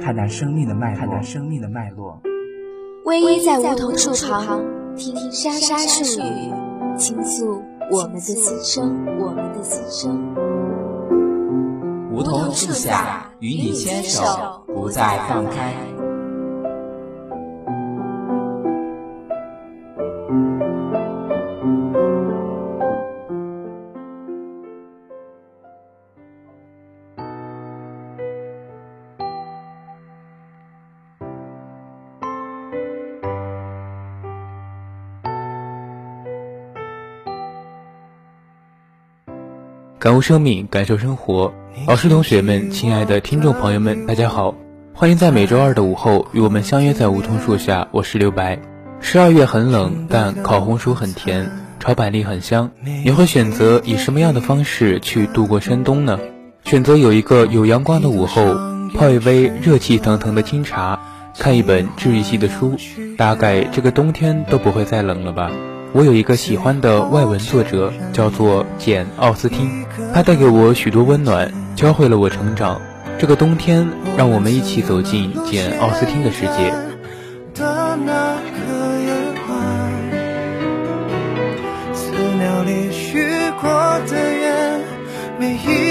看那生命的脉，看那生命的脉络。偎依在梧桐树旁，听沙沙树语，倾诉我们的心声，我们的心声。梧桐树下，与你牵手，不再放开。感悟生命，感受生活。老师、同学们，亲爱的听众朋友们，大家好，欢迎在每周二的午后与我们相约在梧桐树下。我是刘白。十二月很冷，但烤红薯很甜，炒板栗很香。你会选择以什么样的方式去度过深冬呢？选择有一个有阳光的午后，泡一杯热气腾腾的清茶，看一本治愈系的书，大概这个冬天都不会再冷了吧。我有一个喜欢的外文作者，叫做简·奥斯汀，他带给我许多温暖，教会了我成长。这个冬天，让我们一起走进简·奥斯汀的世界。你许过的愿每一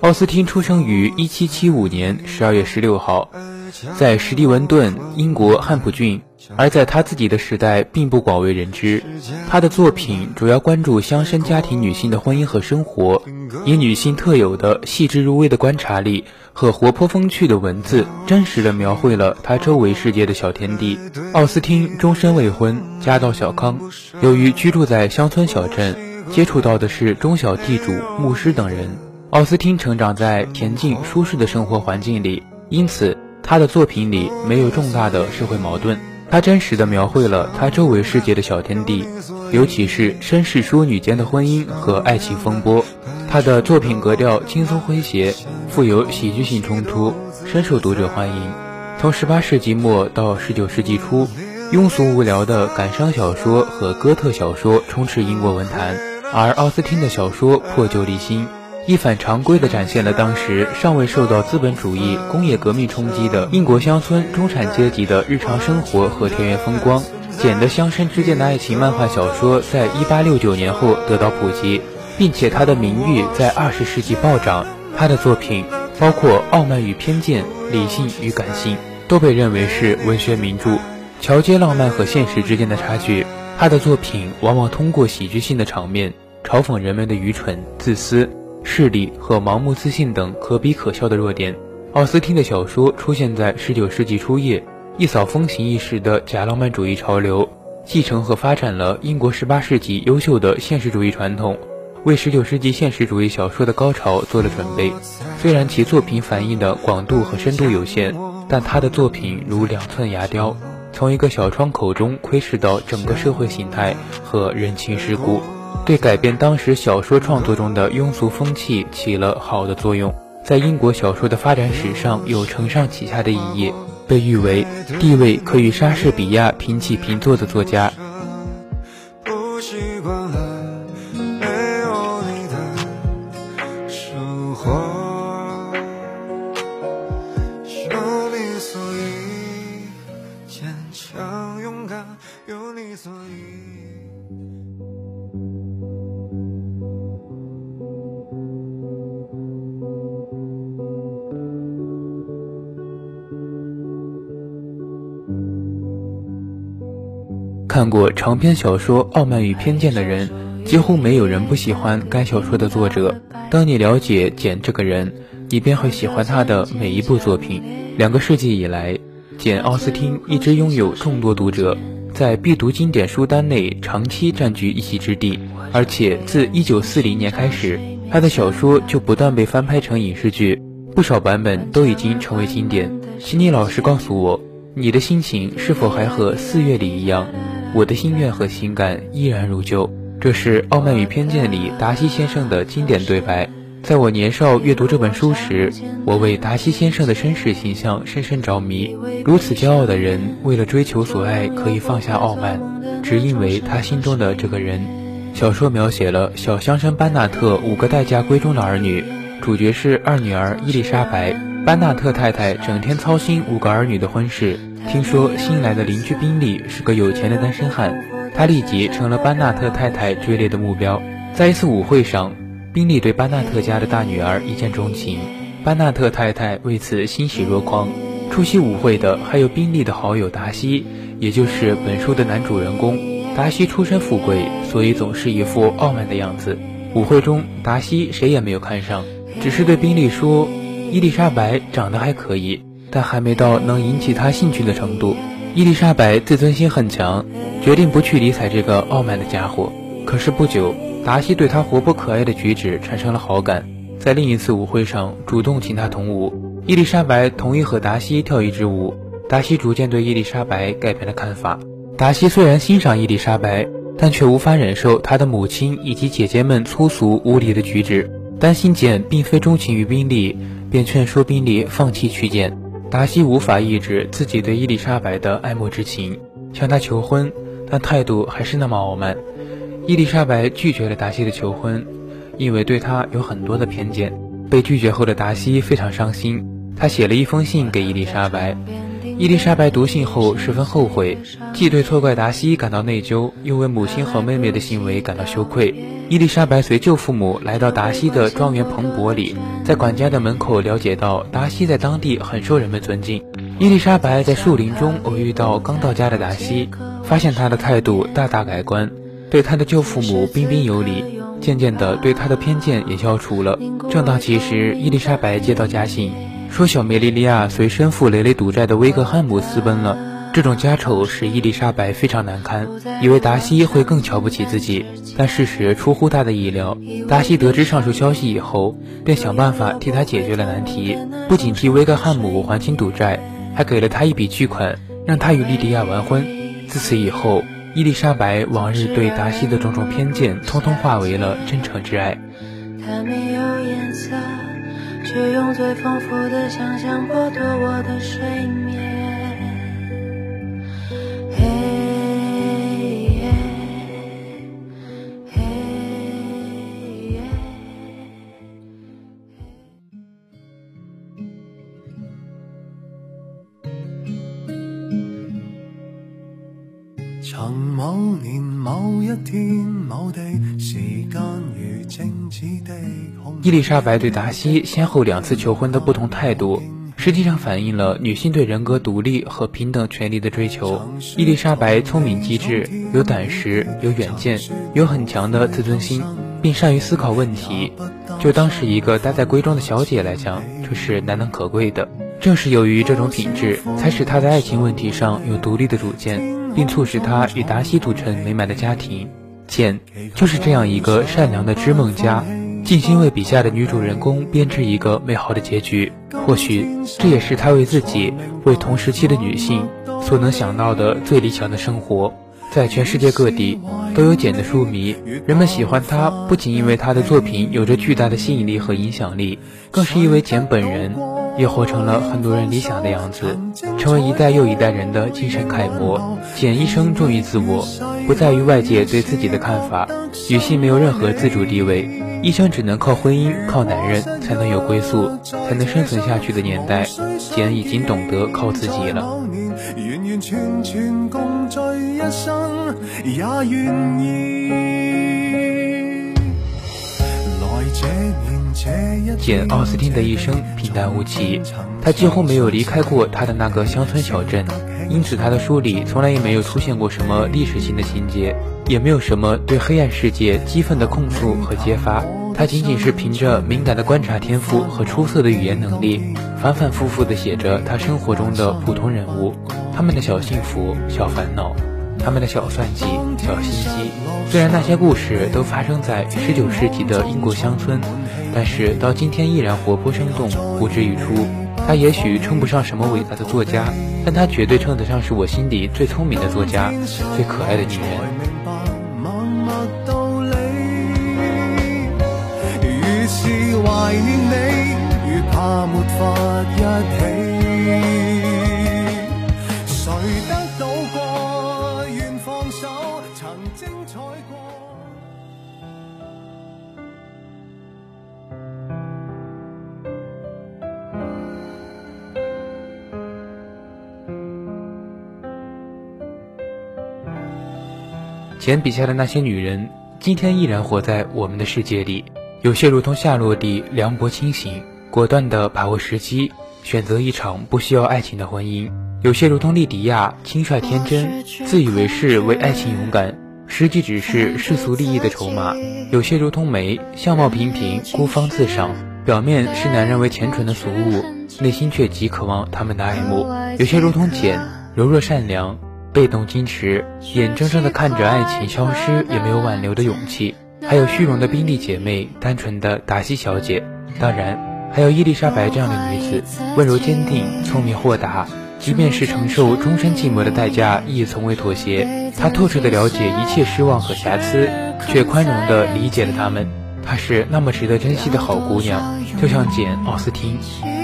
奥斯汀出生于1775年12月16号，在史蒂文顿，英国汉普郡。而在他自己的时代，并不广为人知。他的作品主要关注乡绅家庭女性的婚姻和生活，以女性特有的细致入微的观察力和活泼风趣的文字，真实地描绘了他周围世界的小天地。奥斯汀终身未婚，家道小康。由于居住在乡村小镇，接触到的是中小地主、牧师等人。奥斯汀成长在恬静舒适的生活环境里，因此他的作品里没有重大的社会矛盾。他真实的描绘了他周围世界的小天地，尤其是绅士淑女间的婚姻和爱情风波。他的作品格调轻松诙谐，富有喜剧性冲突，深受读者欢迎。从18世纪末到19世纪初，庸俗无聊的感伤小说和哥特小说充斥英国文坛，而奥斯汀的小说破旧立新。一反常规地展现了当时尚未受到资本主义工业革命冲击的英国乡村中产阶级的日常生活和田园风光。简的乡绅之间的爱情漫画小说在一八六九年后得到普及，并且他的名誉在二十世纪暴涨。他的作品包括《傲慢与偏见》《理性与感性》，都被认为是文学名著。桥接浪漫和现实之间的差距，他的作品往往通过喜剧性的场面嘲讽人们的愚蠢、自私。势力和盲目自信等可比可笑的弱点。奥斯汀的小说出现在19世纪初叶，一扫风行一时的假浪漫主义潮流，继承和发展了英国18世纪优秀的现实主义传统，为19世纪现实主义小说的高潮做了准备。虽然其作品反映的广度和深度有限，但他的作品如两寸牙雕，从一个小窗口中窥视到整个社会形态和人情世故。对改变当时小说创作中的庸俗风气起了好的作用，在英国小说的发展史上有承上启下的一页，被誉为地位可与莎士比亚平起平坐的作家。所以看过长篇小说《傲慢与偏见》的人，几乎没有人不喜欢该小说的作者。当你了解简这个人，你便会喜欢他的每一部作品。两个世纪以来，简·奥斯汀一直拥有众多读者，在必读经典书单内长期占据一席之地。而且自1940年开始，他的小说就不断被翻拍成影视剧，不少版本都已经成为经典。请你老实告诉我，你的心情是否还和四月里一样？我的心愿和情感依然如旧。这是《傲慢与偏见》里达西先生的经典对白。在我年少阅读这本书时，我为达西先生的绅士形象深深着迷。如此骄傲的人，为了追求所爱，可以放下傲慢，只因为他心中的这个人。小说描写了小乡绅班纳特五个待嫁闺中的儿女，主角是二女儿伊丽莎白。班纳特太太整天操心五个儿女的婚事。听说新来的邻居宾利是个有钱的单身汉。他立即成了班纳特太太追猎的目标。在一次舞会上，宾利对班纳特家的大女儿一见钟情，班纳特太太为此欣喜若狂。出席舞会的还有宾利的好友达西，也就是本书的男主人公。达西出身富贵，所以总是一副傲慢的样子。舞会中，达西谁也没有看上，只是对宾利说：“伊丽莎白长得还可以，但还没到能引起他兴趣的程度。”伊丽莎白自尊心很强，决定不去理睬这个傲慢的家伙。可是不久，达西对他活泼可爱的举止产生了好感，在另一次舞会上主动请他同舞。伊丽莎白同意和达西跳一支舞。达西逐渐对伊丽莎白改变了看法。达西虽然欣赏伊丽莎白，但却无法忍受她的母亲以及姐姐们粗俗无礼的举止。担心简并非钟情于宾利，便劝说宾利放弃去见。达西无法抑制自己对伊丽莎白的爱慕之情，向她求婚，但态度还是那么傲慢。伊丽莎白拒绝了达西的求婚，因为对他有很多的偏见。被拒绝后的达西非常伤心，他写了一封信给伊丽莎白。伊丽莎白读信后十分后悔，既对错怪达西感到内疚，又为母亲和妹妹的行为感到羞愧。伊丽莎白随舅父母来到达西的庄园蓬勃里，在管家的门口了解到达西在当地很受人们尊敬。伊丽莎白在树林中偶遇到刚到家的达西，发现他的态度大大改观，对他的舅父母彬彬有礼，渐渐的对他的偏见也消除了。正当其时，伊丽莎白接到家信。说小梅莉利亚随身负累累赌债的威格汉姆私奔了，这种家丑使伊丽莎白非常难堪，以为达西会更瞧不起自己，但事实出乎他的意料。达西得知上述消息以后，便想办法替他解决了难题，不仅替威格汉姆还清赌债，还给了他一笔巨款，让他与莉迪亚完婚。自此以后，伊丽莎白往日对达西的种种偏见，通通化为了真诚之爱。却用最丰富的想象剥夺我的睡眠。曾某年某一天某地时间伊丽莎白对达西先后两次求婚的不同态度，实际上反映了女性对人格独立和平等权利的追求。伊丽莎白聪明机智，有胆识，有远见，有很强的自尊心，并善于思考问题。就当是一个待在闺中的小姐来讲，这是难能可贵的。正是由于这种品质，才使她在爱情问题上有独立的主见，并促使她与达西组成美满的家庭。简就是这样一个善良的织梦家。尽心为笔下的女主人公编织一个美好的结局，或许这也是她为自己、为同时期的女性所能想到的最理想的生活。在全世界各地都有简的书迷，人们喜欢他不仅因为他的作品有着巨大的吸引力和影响力，更是因为简本人也活成了很多人理想的样子，成为一代又一代人的精神楷模。简一生忠于自我，不在于外界对自己的看法，女性没有任何自主地位。一生只能靠婚姻、靠男人才能有归宿，才能生存下去的年代，简已经懂得靠自己了。全全共醉一生也愿意简·奥斯汀的一生平淡无奇，他几乎没有离开过他的那个乡村小镇，因此他的书里从来也没有出现过什么历史性的情节。也没有什么对黑暗世界激愤的控诉和揭发。他仅仅是凭着敏感的观察天赋和出色的语言能力，反反复复地写着他生活中的普通人物，他们的小幸福、小烦恼，他们的小算计、小心机。虽然那些故事都发生在十九世纪的英国乡村，但是到今天依然活泼生动、呼之欲出。他也许称不上什么伟大的作家，但他绝对称得上是我心底最聪明的作家，最可爱的女人。怀念你，如怕没法一起。谁得到过，愿放手，曾精彩过。简笔下的那些女人，今天依然活在我们的世界里。有些如同夏洛蒂凉薄清醒，果断地把握时机，选择一场不需要爱情的婚姻；有些如同莉迪亚轻率天真，自以为是为爱情勇敢，实际只是世俗利益的筹码；有些如同梅相貌平平，孤芳自赏，表面视男人为虔纯的俗物，内心却极渴望他们的爱慕；有些如同简柔弱善良，被动矜持，眼睁睁地看着爱情消失，也没有挽留的勇气。还有虚荣的宾利姐妹，单纯的达西小姐，当然还有伊丽莎白这样的女子，温柔坚定，聪明豁达，即便是承受终身寂寞的代价，亦从未妥协。她透彻的了解一切失望和瑕疵，却宽容的理解了他们。她是那么值得珍惜的好姑娘，就像简·奥斯汀，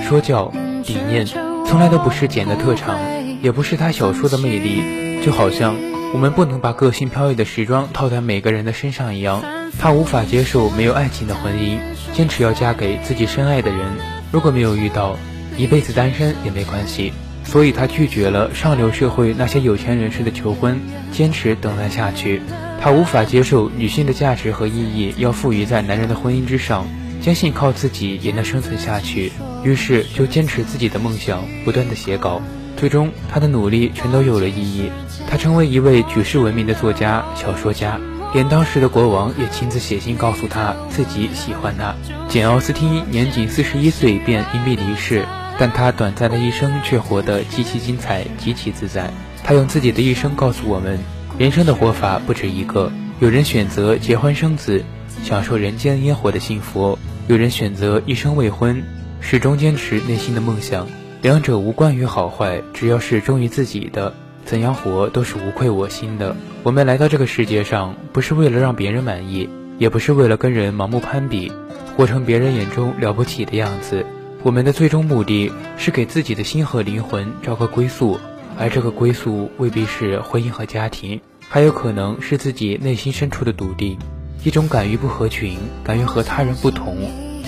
说教、理念，从来都不是简的特长，也不是她小说的魅力，就好像我们不能把个性飘逸的时装套在每个人的身上一样。她无法接受没有爱情的婚姻，坚持要嫁给自己深爱的人。如果没有遇到，一辈子单身也没关系。所以她拒绝了上流社会那些有钱人士的求婚，坚持等待下去。她无法接受女性的价值和意义要赋予在男人的婚姻之上，坚信靠自己也能生存下去。于是就坚持自己的梦想，不断的写稿。最终，他的努力全都有了意义。他成为一位举世闻名的作家、小说家。连当时的国王也亲自写信告诉他自己喜欢他。简·奥斯汀年仅四十一岁便因病离世，但他短暂的一生却活得极其精彩、极其自在。他用自己的一生告诉我们：人生的活法不止一个。有人选择结婚生子，享受人间烟火的幸福；有人选择一生未婚，始终坚持内心的梦想。两者无关于好坏，只要是忠于自己的。怎样活都是无愧我心的。我们来到这个世界上，不是为了让别人满意，也不是为了跟人盲目攀比，活成别人眼中了不起的样子。我们的最终目的是给自己的心和灵魂找个归宿，而这个归宿未必是婚姻和家庭，还有可能是自己内心深处的笃定，一种敢于不合群、敢于和他人不同、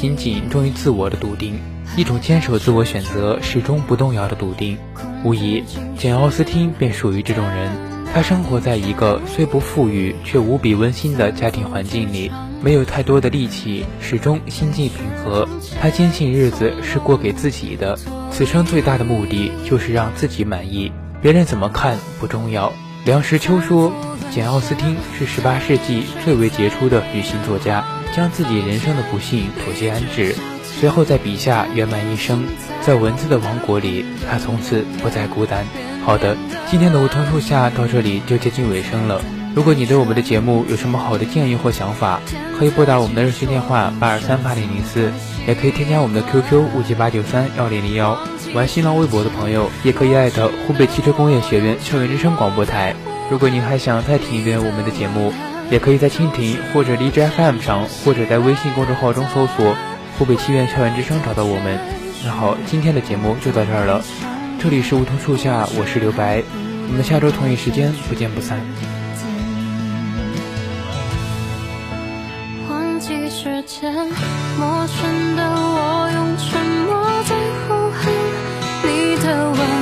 仅仅忠于自我的笃定。一种坚守自我选择、始终不动摇的笃定，无疑，简·奥斯汀便属于这种人。他生活在一个虽不富裕却无比温馨的家庭环境里，没有太多的力气，始终心境平和。他坚信日子是过给自己的，此生最大的目的就是让自己满意，别人怎么看不重要。梁实秋说，简·奥斯汀是18世纪最为杰出的女性作家，将自己人生的不幸妥协安置。随后在笔下圆满一生，在文字的王国里，他从此不再孤单。好的，今天的梧桐树下到这里就接近尾声了。如果你对我们的节目有什么好的建议或想法，可以拨打我们的热线电话八二三八零零四，也可以添加我们的 QQ 五七八九三幺零零幺。玩新浪微博的朋友也可以艾特湖北汽车工业学院校园之声广播台。如果您还想再听一遍我们的节目，也可以在蜻蜓或者荔枝 FM 上，或者在微信公众号中搜索。湖北七院校园之声找到我们，那好，今天的节目就到这儿了。这里是梧桐树下，我是刘白，我们下周同一时间不见不散。忘记时间，陌生的我用沉默在呼喊你的吻。